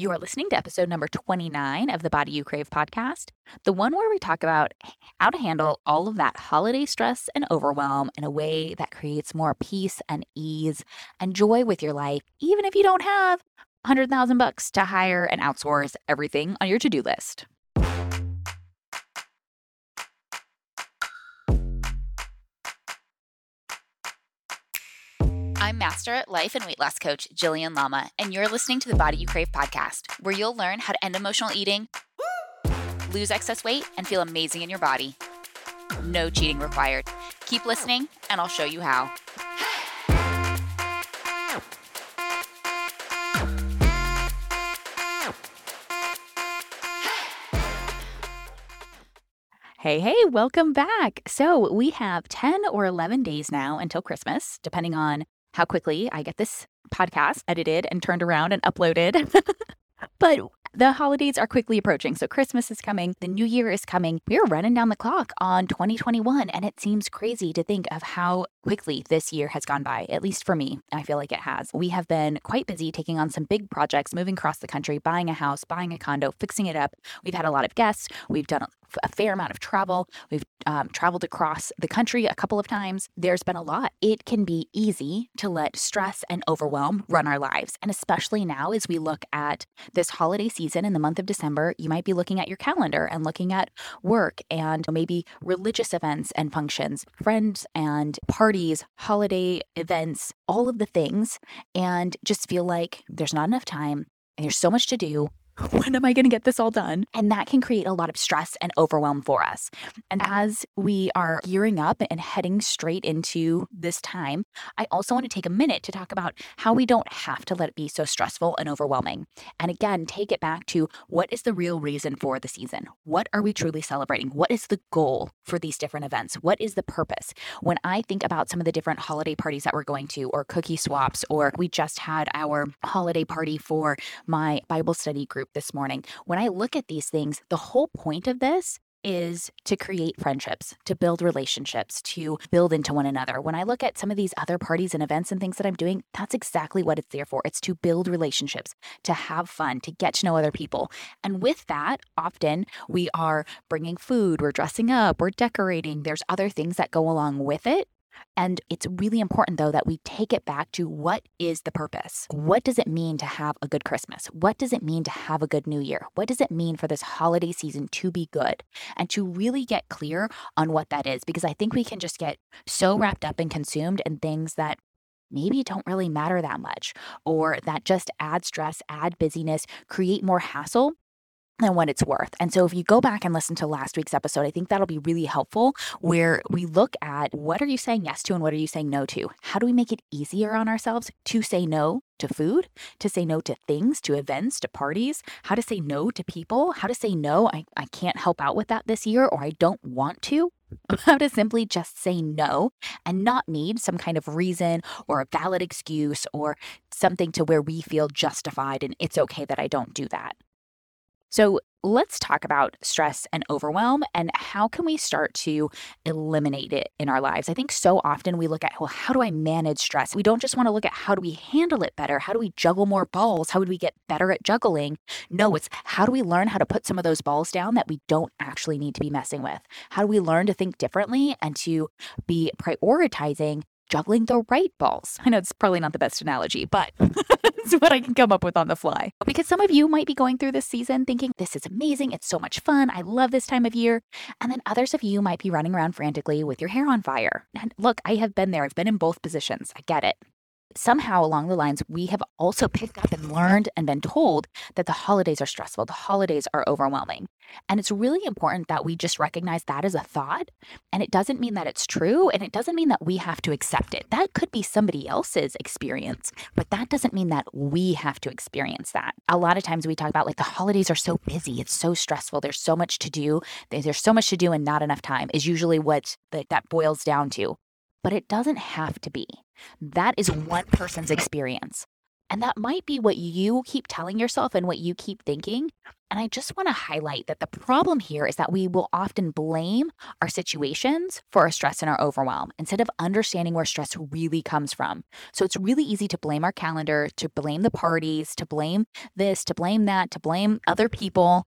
You are listening to episode number 29 of the Body You Crave podcast, the one where we talk about how to handle all of that holiday stress and overwhelm in a way that creates more peace and ease and joy with your life, even if you don't have 100,000 bucks to hire and outsource everything on your to-do list. I'm Master at Life and Weight Loss Coach Jillian Lama, and you're listening to the Body You Crave podcast, where you'll learn how to end emotional eating, lose excess weight, and feel amazing in your body. No cheating required. Keep listening, and I'll show you how. Hey, hey, welcome back. So, we have 10 or 11 days now until Christmas, depending on how quickly I get this podcast edited and turned around and uploaded. but the holidays are quickly approaching. So Christmas is coming, the new year is coming. We're running down the clock on 2021. And it seems crazy to think of how quickly this year has gone by, at least for me. I feel like it has. We have been quite busy taking on some big projects, moving across the country, buying a house, buying a condo, fixing it up. We've had a lot of guests. We've done a fair amount of travel. We've um, traveled across the country a couple of times. There's been a lot. It can be easy to let stress and overwhelm run our lives. And especially now, as we look at this holiday season in the month of December, you might be looking at your calendar and looking at work and maybe religious events and functions, friends and parties, holiday events, all of the things, and just feel like there's not enough time and there's so much to do when am I going to get this all done? And that can create a lot of stress and overwhelm for us. And as we are gearing up and heading straight into this time, I also want to take a minute to talk about how we don't have to let it be so stressful and overwhelming. And again, take it back to what is the real reason for the season? What are we truly celebrating? What is the goal for these different events? What is the purpose? When I think about some of the different holiday parties that we're going to, or cookie swaps, or we just had our holiday party for my Bible study group group this morning. When I look at these things, the whole point of this is to create friendships, to build relationships, to build into one another. When I look at some of these other parties and events and things that I'm doing, that's exactly what it's there for. It's to build relationships, to have fun, to get to know other people. And with that, often we are bringing food, we're dressing up, we're decorating. There's other things that go along with it and it's really important, though, that we take it back to what is the purpose? What does it mean to have a good Christmas? What does it mean to have a good New Year? What does it mean for this holiday season to be good? And to really get clear on what that is, because I think we can just get so wrapped up and consumed in things that maybe don't really matter that much or that just add stress, add busyness, create more hassle than what it's worth. And so if you go back and listen to last week's episode, I think that'll be really helpful where we look at what are you saying yes to and what are you saying no to? How do we make it easier on ourselves to say no to food, to say no to things, to events, to parties, how to say no to people, how to say no, I, I can't help out with that this year or I don't want to. How to simply just say no and not need some kind of reason or a valid excuse or something to where we feel justified and it's okay that I don't do that. So let's talk about stress and overwhelm and how can we start to eliminate it in our lives. I think so often we look at, well, how do I manage stress? We don't just want to look at how do we handle it better? How do we juggle more balls? How would we get better at juggling? No, it's how do we learn how to put some of those balls down that we don't actually need to be messing with? How do we learn to think differently and to be prioritizing juggling the right balls. I know it's probably not the best analogy, but it's what I can come up with on the fly. Because some of you might be going through this season thinking, this is amazing. It's so much fun. I love this time of year. And then others of you might be running around frantically with your hair on fire. And look, I have been there. I've been in both positions. I get it somehow along the lines, we have also picked up and learned and been told that the holidays are stressful, the holidays are overwhelming. And it's really important that we just recognize that as a thought. And it doesn't mean that it's true. And it doesn't mean that we have to accept it. That could be somebody else's experience, but that doesn't mean that we have to experience that. A lot of times we talk about like the holidays are so busy, it's so stressful, there's so much to do, there's so much to do and not enough time, is usually what the, that boils down to but it doesn't have to be. That is one person's experience. And that might be what you keep telling yourself and what you keep thinking. And I just want to highlight that the problem here is that we will often blame our situations for our stress and our overwhelm instead of understanding where stress really comes from. So it's really easy to blame our calendar, to blame the parties, to blame this, to blame that, to blame other people.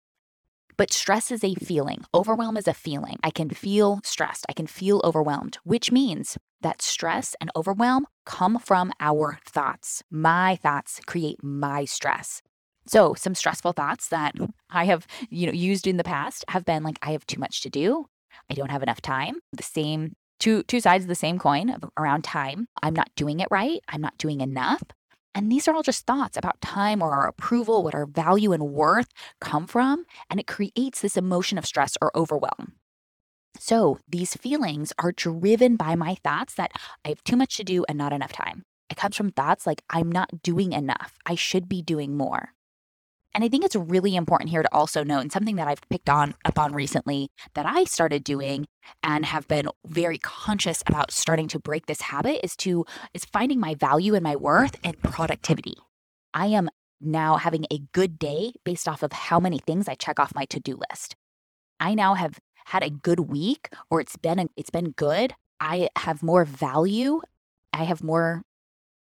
But stress is a feeling. Overwhelm is a feeling. I can feel stressed. I can feel overwhelmed, which means that stress and overwhelm come from our thoughts. My thoughts create my stress. So, some stressful thoughts that I have, you know, used in the past have been like I have too much to do. I don't have enough time. The same two two sides of the same coin around time. I'm not doing it right. I'm not doing enough. And these are all just thoughts about time or our approval, what our value and worth come from. And it creates this emotion of stress or overwhelm. So these feelings are driven by my thoughts that I have too much to do and not enough time. It comes from thoughts like I'm not doing enough. I should be doing more. And I think it's really important here to also note, and something that I've picked on upon recently that I started doing and have been very conscious about starting to break this habit is to is finding my value and my worth and productivity. I am now having a good day based off of how many things I check off my to-do list. I now have had a good week or it's been a, it's been good. I have more value. I have more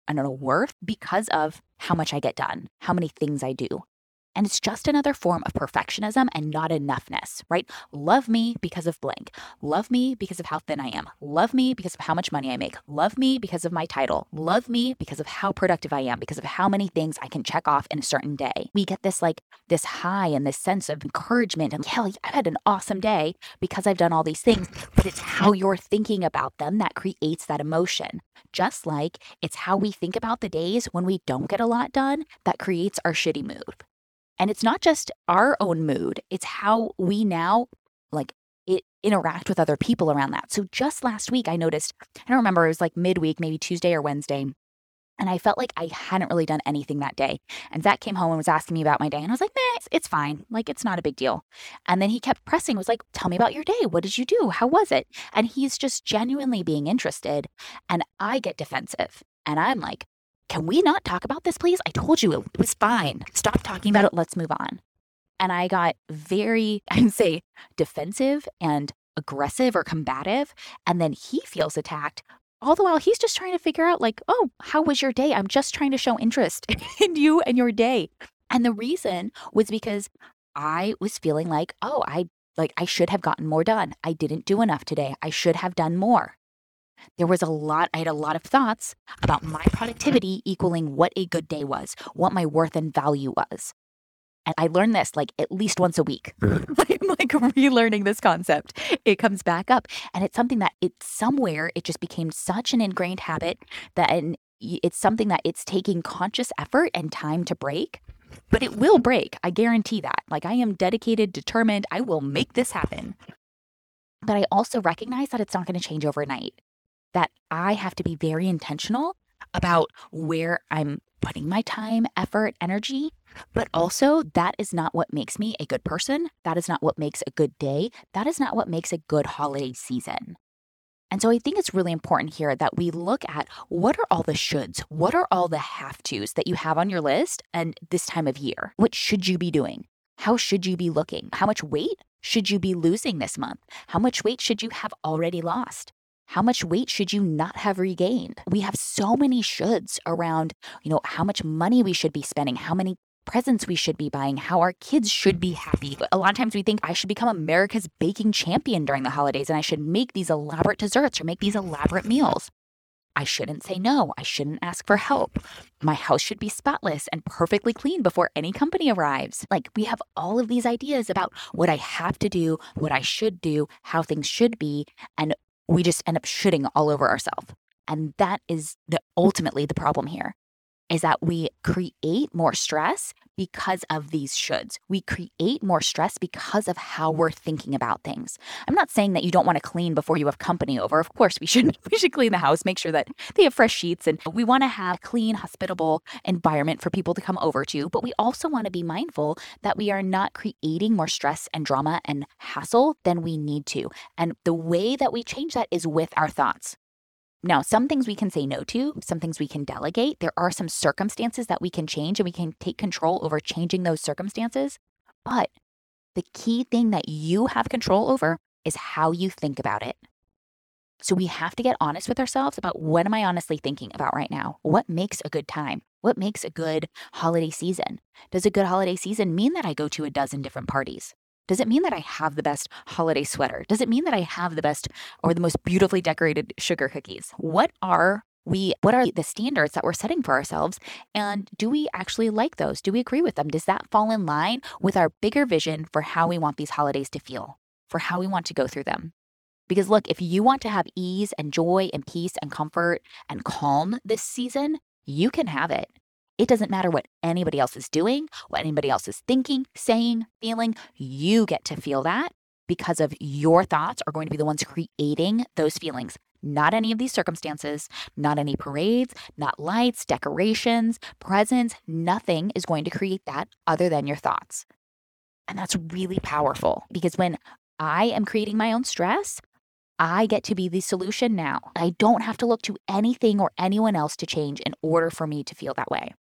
I don't know worth because of how much I get done, how many things I do. And it's just another form of perfectionism and not enoughness, right? Love me because of blank. Love me because of how thin I am. Love me because of how much money I make. Love me because of my title. Love me because of how productive I am, because of how many things I can check off in a certain day. We get this like this high and this sense of encouragement and Kelly, I've had an awesome day because I've done all these things, but it's how you're thinking about them that creates that emotion. Just like it's how we think about the days when we don't get a lot done that creates our shitty mood. And it's not just our own mood, it's how we now like it interact with other people around that. So just last week I noticed, I don't remember, it was like midweek, maybe Tuesday or Wednesday. And I felt like I hadn't really done anything that day. And Zach came home and was asking me about my day. And I was like, nah, it's, it's fine. Like, it's not a big deal. And then he kept pressing, was like, tell me about your day. What did you do? How was it? And he's just genuinely being interested. And I get defensive. And I'm like, can we not talk about this, please? I told you it was fine. Stop talking about it. Let's move on. And I got very, I'd say, defensive and aggressive or combative. And then he feels attacked. All the while, he's just trying to figure out, like, oh, how was your day? I'm just trying to show interest in you and your day. And the reason was because I was feeling like, oh, I like I should have gotten more done. I didn't do enough today. I should have done more there was a lot, I had a lot of thoughts about my productivity equaling what a good day was, what my worth and value was. And I learned this like at least once a week. I'm like relearning this concept. It comes back up. And it's something that it's somewhere, it just became such an ingrained habit that it's something that it's taking conscious effort and time to break. But it will break. I guarantee that. Like I am dedicated, determined. I will make this happen. But I also recognize that it's not going to change overnight that I have to be very intentional about where I'm putting my time, effort, energy. But also, that is not what makes me a good person. That is not what makes a good day. That is not what makes a good holiday season. And so I think it's really important here that we look at what are all the shoulds? What are all the have tos that you have on your list and this time of year? What should you be doing? How should you be looking? How much weight should you be losing this month? How much weight should you have already lost? How much weight should you not have regained? We have so many shoulds around, you know, how much money we should be spending, how many presents we should be buying, how our kids should be happy. A lot of times we think I should become America's baking champion during the holidays and I should make these elaborate desserts or make these elaborate meals. I shouldn't say no. I shouldn't ask for help. My house should be spotless and perfectly clean before any company arrives. Like, we have all of these ideas about what I have to do, what I should do, how things should be. And we just end up shitting all over ourselves. And that is the, ultimately the problem here is that we create more stress because of these shoulds. We create more stress because of how we're thinking about things. I'm not saying that you don't want to clean before you have company over. Of course, we should we should clean the house, make sure that they have fresh sheets and we want to have a clean, hospitable environment for people to come over to, but we also want to be mindful that we are not creating more stress and drama and hassle than we need to. And the way that we change that is with our thoughts. Now, some things we can say no to, some things we can delegate. There are some circumstances that we can change and we can take control over changing those circumstances. But the key thing that you have control over is how you think about it. So we have to get honest with ourselves about what am I honestly thinking about right now? What makes a good time? What makes a good holiday season? Does a good holiday season mean that I go to a dozen different parties? Does it mean that I have the best holiday sweater? Does it mean that I have the best or the most beautifully decorated sugar cookies? What are we what are the standards that we're setting for ourselves and do we actually like those? Do we agree with them? Does that fall in line with our bigger vision for how we want these holidays to feel? For how we want to go through them? Because look, if you want to have ease and joy and peace and comfort and calm this season, you can have it. It doesn't matter what anybody else is doing, what anybody else is thinking, saying, feeling. You get to feel that because of your thoughts are going to be the ones creating those feelings. Not any of these circumstances, not any parades, not lights, decorations, presents. Nothing is going to create that other than your thoughts. And that's really powerful because when I am creating my own stress, I get to be the solution now. I don't have to look to anything or anyone else to change in order for me to feel that way.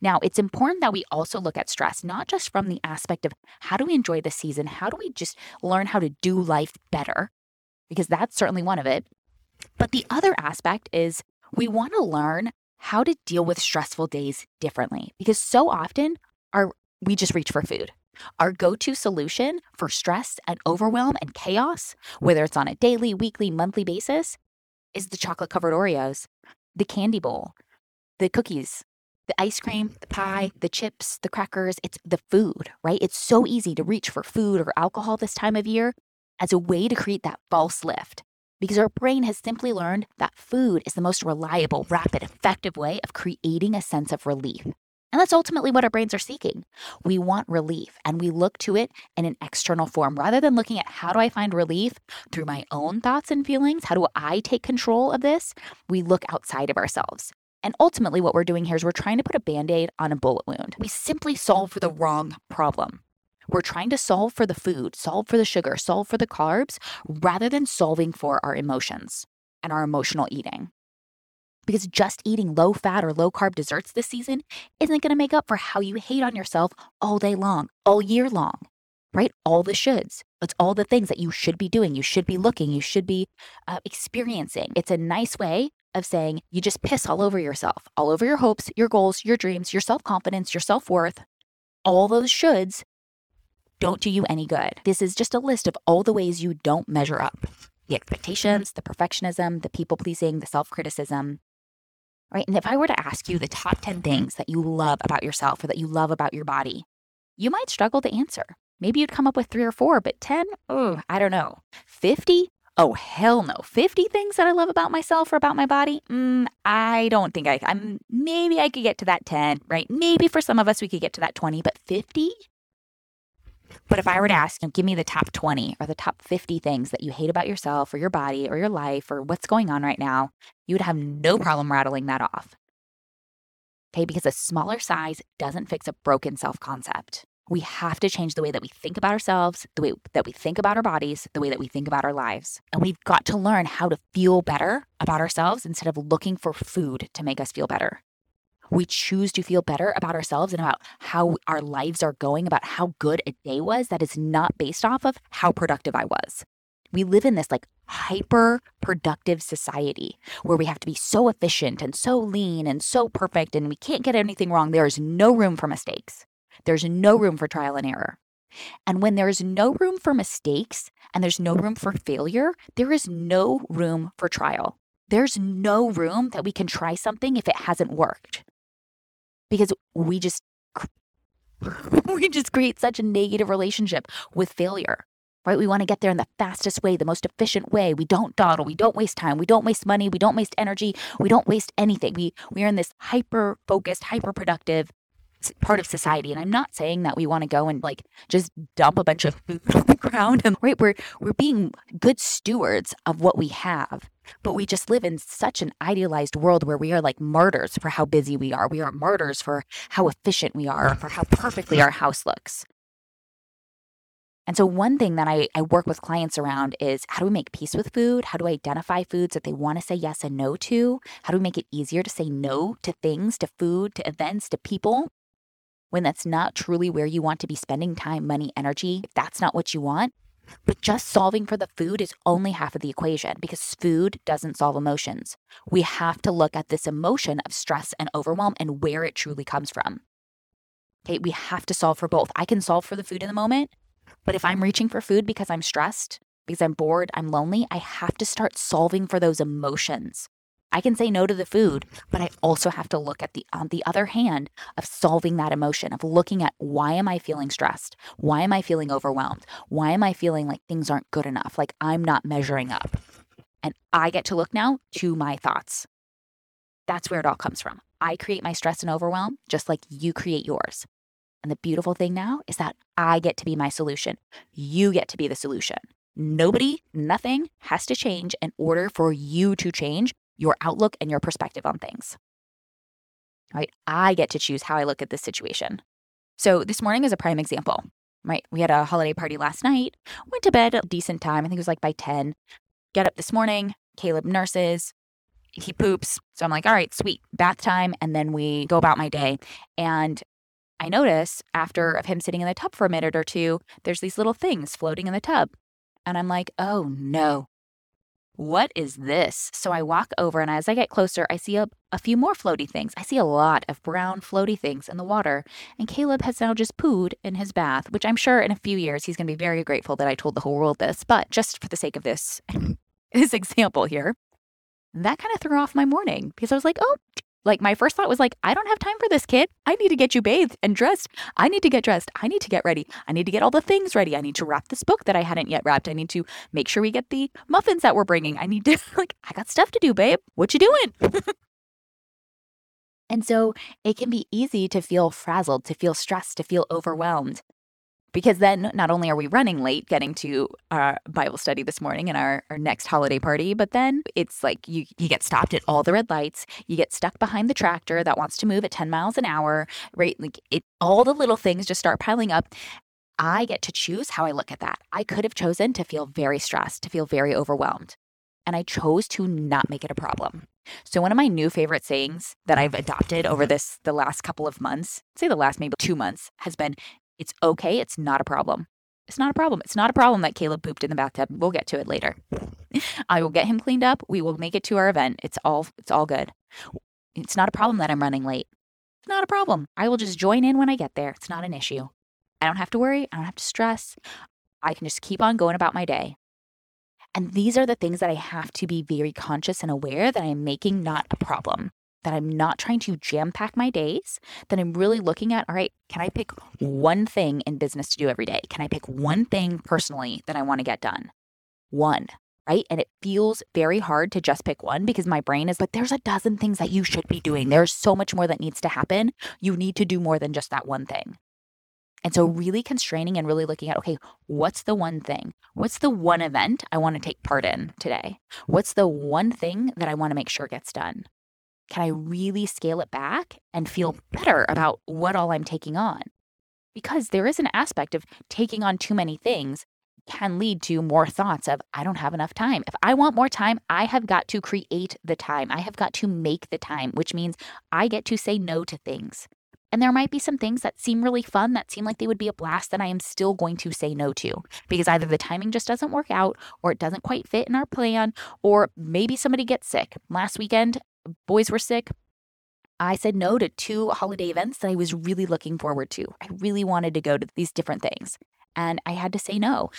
Now, it's important that we also look at stress, not just from the aspect of how do we enjoy the season? How do we just learn how to do life better? Because that's certainly one of it. But the other aspect is we want to learn how to deal with stressful days differently because so often our we just reach for food. Our go to solution for stress and overwhelm and chaos, whether it's on a daily, weekly, monthly basis, is the chocolate covered Oreos, the candy bowl, the cookies, the ice cream, the pie, the chips, the crackers, it's the food, right? It's so easy to reach for food or alcohol this time of year as a way to create that false lift because our brain has simply learned that food is the most reliable, rapid, effective way of creating a sense of relief. And that's ultimately what our brains are seeking. We want relief and we look to it in an external form rather than looking at how do I find relief through my own thoughts and feelings? How do I take control of this? We look outside of ourselves. And ultimately, what we're doing here is we're trying to put a band aid on a bullet wound. We simply solve for the wrong problem. We're trying to solve for the food, solve for the sugar, solve for the carbs, rather than solving for our emotions and our emotional eating. Because just eating low fat or low carb desserts this season isn't going to make up for how you hate on yourself all day long, all year long, right? All the shoulds. It's all the things that you should be doing, you should be looking, you should be uh, experiencing. It's a nice way of saying you just piss all over yourself, all over your hopes, your goals, your dreams, your self confidence, your self worth. All those shoulds don't do you any good. This is just a list of all the ways you don't measure up the expectations, the perfectionism, the people pleasing, the self criticism. Right. And if I were to ask you the top 10 things that you love about yourself or that you love about your body, you might struggle to answer. Maybe you'd come up with three or four, but 10, oh, I don't know. 50, Oh, hell no. 50 things that I love about myself or about my body? Mm, I don't think I, I'm, maybe I could get to that 10, right? Maybe for some of us we could get to that 20, but 50? But if I were to ask, you know, give me the top 20 or the top 50 things that you hate about yourself or your body or your life or what's going on right now, you would have no problem rattling that off. Okay, because a smaller size doesn't fix a broken self concept. We have to change the way that we think about ourselves, the way that we think about our bodies, the way that we think about our lives. And we've got to learn how to feel better about ourselves instead of looking for food to make us feel better. We choose to feel better about ourselves and about how our lives are going, about how good a day was that is not based off of how productive I was. We live in this like hyper productive society where we have to be so efficient and so lean and so perfect and we can't get anything wrong. There is no room for mistakes. There's no room for trial and error. And when there's no room for mistakes and there's no room for failure, there is no room for trial. There's no room that we can try something if it hasn't worked. Because we just we just create such a negative relationship with failure. Right? We want to get there in the fastest way, the most efficient way. We don't dawdle, we don't waste time, we don't waste money, we don't waste energy, we don't waste anything. We we are in this hyper focused, hyper productive part of society. And i'm not saying that we want to go and like just dump a bunch of food on the ground and right we're we're being good stewards of what we have. But we just live in such an idealized world where we are like martyrs for how busy we are. We are martyrs for how efficient we are for how perfectly our house looks. And so, one thing that I, I work with clients around is how do we make peace with food? How do we identify foods that they want to say yes and no to? How do we make it easier to say no to things, to food, to events, to people when that's not truly where you want to be spending time, money, energy? If that's not what you want. But just solving for the food is only half of the equation because food doesn't solve emotions. We have to look at this emotion of stress and overwhelm and where it truly comes from. Okay, we have to solve for both. I can solve for the food in the moment, but if I'm reaching for food because I'm stressed, because I'm bored, I'm lonely, I have to start solving for those emotions. I can say no to the food, but I also have to look at the on the other hand of solving that emotion, of looking at why am I feeling stressed? Why am I feeling overwhelmed? Why am I feeling like things aren't good enough? Like I'm not measuring up. And I get to look now to my thoughts. That's where it all comes from. I create my stress and overwhelm just like you create yours. And the beautiful thing now is that I get to be my solution. You get to be the solution. Nobody, nothing has to change in order for you to change your outlook and your perspective on things. Right? I get to choose how I look at this situation. So this morning is a prime example. Right? We had a holiday party last night, went to bed a decent time. I think it was like by 10. Get up this morning, Caleb nurses, he poops. So I'm like, all right, sweet, bath time. And then we go about my day. And I notice after of him sitting in the tub for a minute or two, there's these little things floating in the tub. And I'm like, oh no, what is this? So I walk over, and as I get closer, I see a, a few more floaty things. I see a lot of brown floaty things in the water. And Caleb has now just pooed in his bath, which I'm sure in a few years he's going to be very grateful that I told the whole world this. But just for the sake of this, this example here, that kind of threw off my morning because I was like, oh, like my first thought was like, I don't have time for this kid. I need to get you bathed and dressed. I need to get dressed. I need to get ready. I need to get all the things ready. I need to wrap this book that I hadn't yet wrapped. I need to make sure we get the muffins that we're bringing. I need to like I got stuff to do, babe. What you doing? and so it can be easy to feel frazzled, to feel stressed, to feel overwhelmed because then not only are we running late getting to our Bible study this morning and our, our next holiday party, but then it's like you, you get stopped at all the red lights, you get stuck behind the tractor that wants to move at 10 miles an hour, right? Like it all the little things just start piling up. I get to choose how I look at that. I could have chosen to feel very stressed, to feel very overwhelmed. And I chose to not make it a problem. So one of my new favorite sayings that I've adopted over this the last couple of months, say the last maybe 2 months, has been it's okay. It's not a problem. It's not a problem. It's not a problem that Caleb pooped in the bathtub. We'll get to it later. I will get him cleaned up. We will make it to our event. It's all it's all good. It's not a problem that I'm running late. It's not a problem. I will just join in when I get there. It's not an issue. I don't have to worry. I don't have to stress. I can just keep on going about my day. And these are the things that I have to be very conscious and aware that I'm making not a problem that I'm not trying to jam pack my days, that I'm really looking at, all right, can I pick one thing in business to do every day? Can I pick one thing personally that I want to get done? One, right? And it feels very hard to just pick one because my brain is, but there's a dozen things that you should be doing. There's so much more that needs to happen. You need to do more than just that one thing. And so, really constraining and really looking at, okay, what's the one thing? What's the one event I want to take part in today? What's the one thing that I want to make sure gets done? Can I really scale it back and feel mm-hmm. better about what all I'm taking on? Because there is an aspect of taking on too many things can lead to more thoughts of, I don't have enough time. If I want more time, I have got to create the time. I have got to make the time, which means I get to say no to things. And there might be some things that seem really fun, that seem like they would be a blast, that I am still going to say no to because either the timing just doesn't work out or it doesn't quite fit in our plan, or maybe somebody gets sick. Last weekend, boys were sick, I said no to two holiday events that I was really looking forward to. I really wanted to go to these different things, and I had to say no.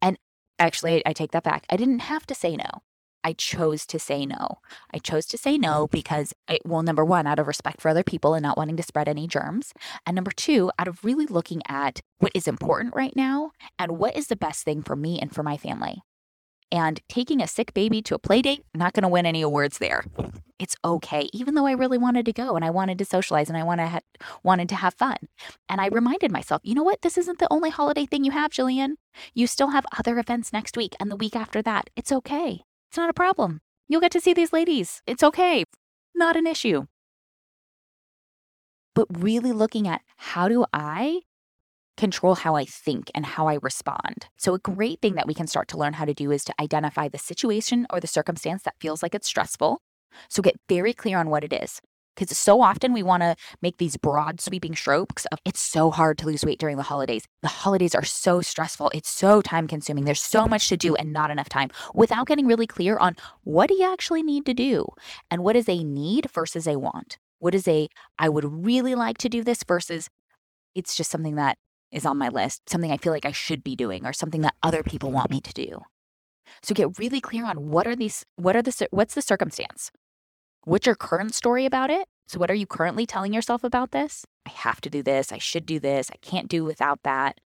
And actually, I take that back. I didn't have to say no. I chose to say no. I chose to say no because, well, number one, out of respect for other people and not wanting to spread any germs. And number two, out of really looking at what is important right now and what is the best thing for me and for my family. And taking a sick baby to a play date, not going to win any awards there. It's okay, even though I really wanted to go and I wanted to socialize and I wanna ha- wanted to have fun. And I reminded myself, you know what? This isn't the only holiday thing you have, Jillian. You still have other events next week and the week after that. It's okay. It's not a problem. You'll get to see these ladies. It's okay. Not an issue. But really looking at how do I control how I think and how I respond. So, a great thing that we can start to learn how to do is to identify the situation or the circumstance that feels like it's stressful. So, get very clear on what it is. Because so often we want to make these broad sweeping strokes of it's so hard to lose weight during the holidays. The holidays are so stressful. It's so time consuming. There's so much to do and not enough time without getting really clear on what do you actually need to do and what is a need versus a want. What is a I would really like to do this versus it's just something that is on my list, something I feel like I should be doing or something that other people want me to do. So get really clear on what are these what are the what's the circumstance? What's your current story about it? So what are you currently telling yourself about this? I have to do this, I should do this, I can't do without that.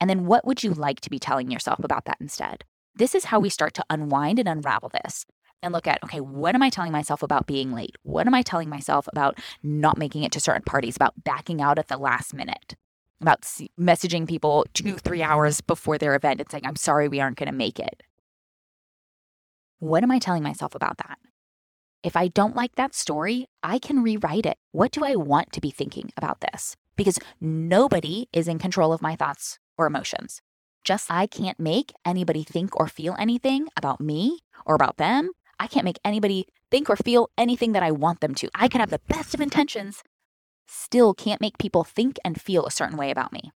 And then what would you like to be telling yourself about that instead? This is how we start to unwind and unravel this and look at okay, what am I telling myself about being late? What am I telling myself about not making it to certain parties, about backing out at the last minute? About messaging people two, three hours before their event and saying, I'm sorry, we aren't going to make it. What am I telling myself about that? If I don't like that story, I can rewrite it. What do I want to be thinking about this? Because nobody is in control of my thoughts or emotions. Just I can't make anybody think or feel anything about me or about them. I can't make anybody think or feel anything that I want them to. I can have the best of intentions still can't make people think and feel a certain way about me.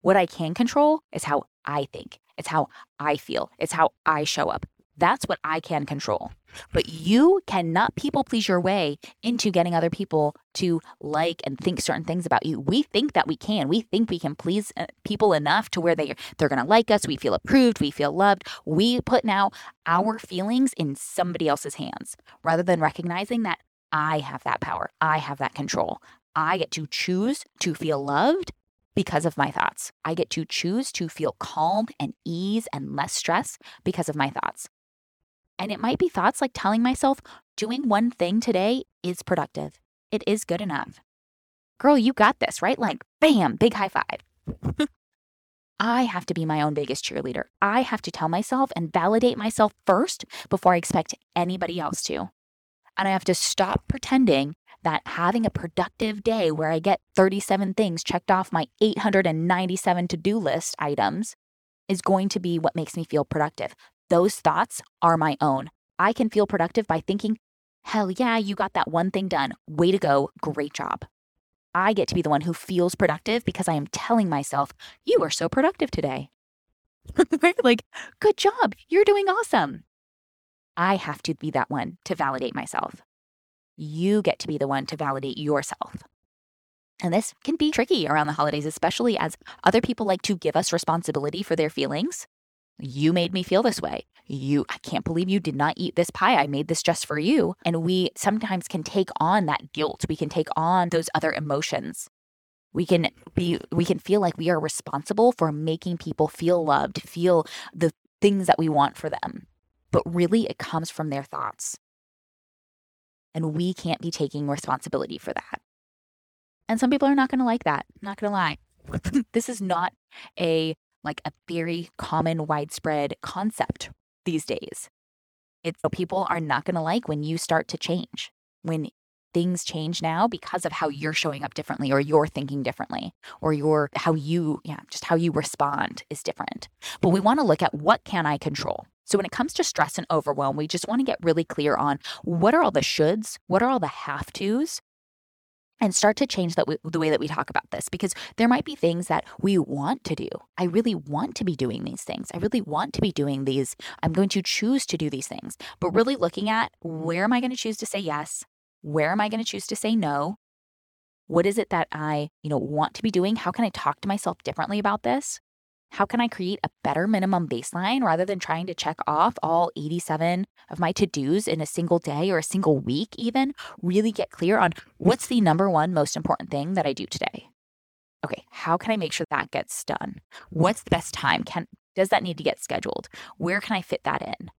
What I can control is how I think, it's how I feel, it's how I show up. That's what I can control. But you cannot people please your way into getting other people to like and think certain things about you. We think that we can. We think we can please uh, people enough to where they they're going to like us, we feel approved, we feel loved. We put now our feelings in somebody else's hands rather than recognizing that I have that power. I have that control. I get to choose to feel loved because of my thoughts. I get to choose to feel calm and ease and less stress because of my thoughts. And it might be thoughts like telling myself, doing one thing today is productive. It is good enough. Girl, you got this, right? Like, bam, big high five. I have to be my own biggest cheerleader. I have to tell myself and validate myself first before I expect anybody else to. And I have to stop pretending that having a productive day where I get 37 things checked off my 897 to do list items is going to be what makes me feel productive. Those thoughts are my own. I can feel productive by thinking, hell yeah, you got that one thing done. Way to go. Great job. I get to be the one who feels productive because I am telling myself, you are so productive today. like, good job. You're doing awesome. I have to be that one to validate myself. You get to be the one to validate yourself. And this can be tricky around the holidays, especially as other people like to give us responsibility for their feelings. You made me feel this way. You, I can't believe you did not eat this pie. I made this just for you. And we sometimes can take on that guilt. We can take on those other emotions. We can be, we can feel like we are responsible for making people feel loved, feel the things that we want for them but really it comes from their thoughts. And we can't be taking responsibility for that. And some people are not going to like that. Not going to lie. this is not a like a very common widespread concept these days. It's people are not going to like when you start to change. When things change now because of how you're showing up differently or you're thinking differently or your how you yeah just how you respond is different but we want to look at what can i control so when it comes to stress and overwhelm, we just want to get really clear on what are all the shoulds, what are all the have tos, and start to change that the way that we talk about this because there might be things that we want to do. I really want to be doing these things. I really want to be doing these. I'm going to choose to do these things. But really looking at where am I going to choose to say yes? Where am I going to choose to say no? What is it that I, you know, want to be doing? How can I talk to myself differently about this? How can I create a better minimum baseline rather than trying to check off all 87 of my to dos in a single day or a single week, even? Really get clear on what's the number one most important thing that I do today. Okay, how can I make sure that gets done? What's the best time? Can does that need to get scheduled? Where can I fit that in?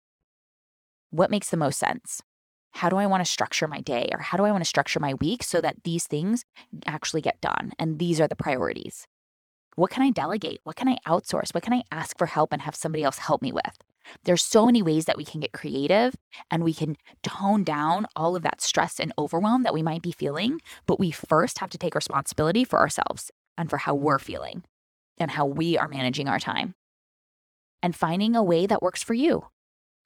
What makes the most sense? How do I want to structure my day or how do I want to structure my week so that these things actually get done? And these are the priorities. What can I delegate? What can I outsource? What can I ask for help and have somebody else help me with? There's so many ways that we can get creative and we can tone down all of that stress and overwhelm that we might be feeling, but we first have to take responsibility for ourselves and for how we're feeling and how we are managing our time. And finding a way that works for you.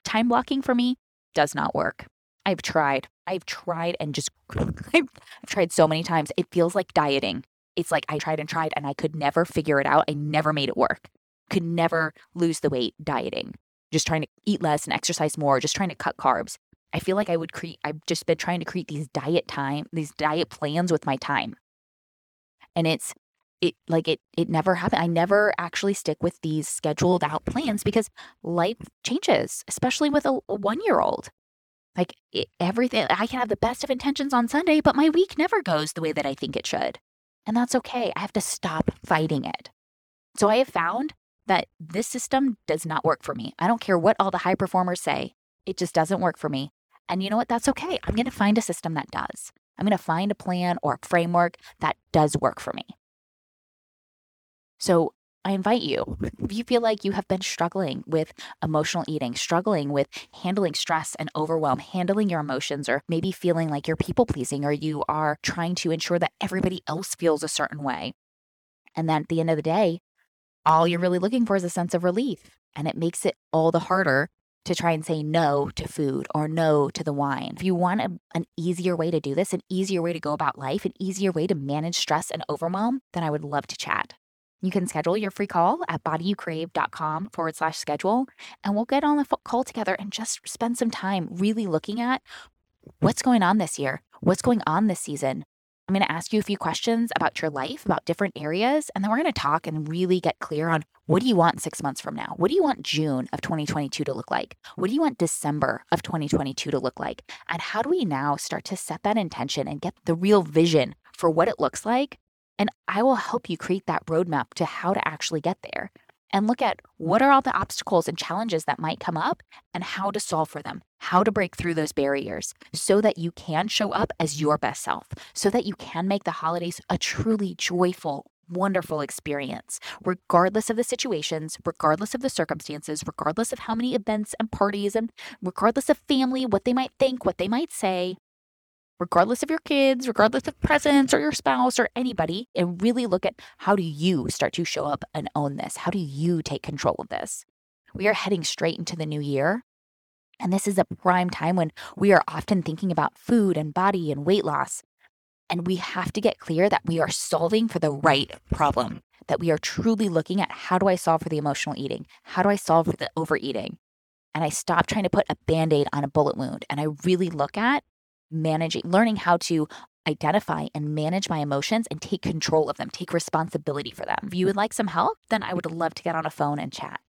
Time blocking for me does not work. I've tried. I've tried and just, I've tried so many times. It feels like dieting. It's like I tried and tried and I could never figure it out. I never made it work. Could never lose the weight dieting, just trying to eat less and exercise more, just trying to cut carbs. I feel like I would create, I've just been trying to create these diet time, these diet plans with my time. And it's, it like it it never happened. I never actually stick with these scheduled out plans because life changes, especially with a, a one year old. Like it, everything, I can have the best of intentions on Sunday, but my week never goes the way that I think it should. And that's okay. I have to stop fighting it. So I have found that this system does not work for me. I don't care what all the high performers say, it just doesn't work for me. And you know what? That's okay. I'm going to find a system that does. I'm going to find a plan or a framework that does work for me. So I invite you, if you feel like you have been struggling with emotional eating, struggling with handling stress and overwhelm, handling your emotions, or maybe feeling like you're people pleasing or you are trying to ensure that everybody else feels a certain way. And then at the end of the day, all you're really looking for is a sense of relief. And it makes it all the harder to try and say no to food or no to the wine. If you want a, an easier way to do this, an easier way to go about life, an easier way to manage stress and overwhelm, then I would love to chat. You can schedule your free call at bodyyoucrave.com forward slash schedule, and we'll get on the call together and just spend some time really looking at what's going on this year, what's going on this season. I'm going to ask you a few questions about your life, about different areas, and then we're going to talk and really get clear on what do you want six months from now? What do you want June of 2022 to look like? What do you want December of 2022 to look like? And how do we now start to set that intention and get the real vision for what it looks like and I will help you create that roadmap to how to actually get there and look at mm. what are all the obstacles and challenges that might come up and how to solve for them, how to break through those barriers so that you can show up as your best self, so that you can make the holidays a truly joyful, wonderful experience, regardless of the situations, regardless of the circumstances, regardless of how many events and parties, and regardless of family, what they might think, what they might say regardless of your kids, regardless of presents or your spouse or anybody, and really look at how do you start to show up and own this? How do you take control of this? We are heading straight into the new year. And this is a prime time when we are often thinking about food and body and weight loss. And we have to get clear that we are solving for the right problem, that we are truly looking at how do I solve for the emotional eating? How do I solve for the overeating? And I stop trying to put a band aid on a bullet wound. And I really look at managing, learning how to identify and manage my emotions and take control of them, take responsibility for them. If you would like some help, then I would love to get on a phone and chat.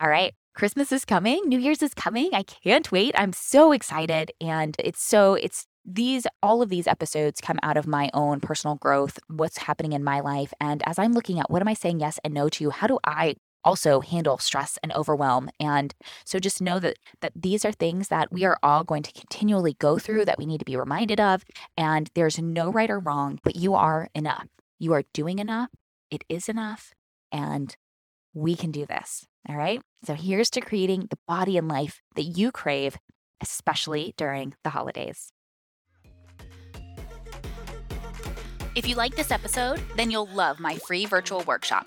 All right. Christmas is coming. New Year's is coming. I can't wait. I'm so excited. And it's so, it's these, all of these episodes come out of my own personal growth, what's happening in my life. And as I'm looking at what am I saying yes and no to, how do I also handle stress and overwhelm. And so just know that that these are things that we are all going to continually go through that we need to be reminded of and there's no right or wrong, but you are enough. You are doing enough. It is enough and we can do this. All right? So here's to creating the body and life that you crave, especially during the holidays. If you like this episode, then you'll love my free virtual workshop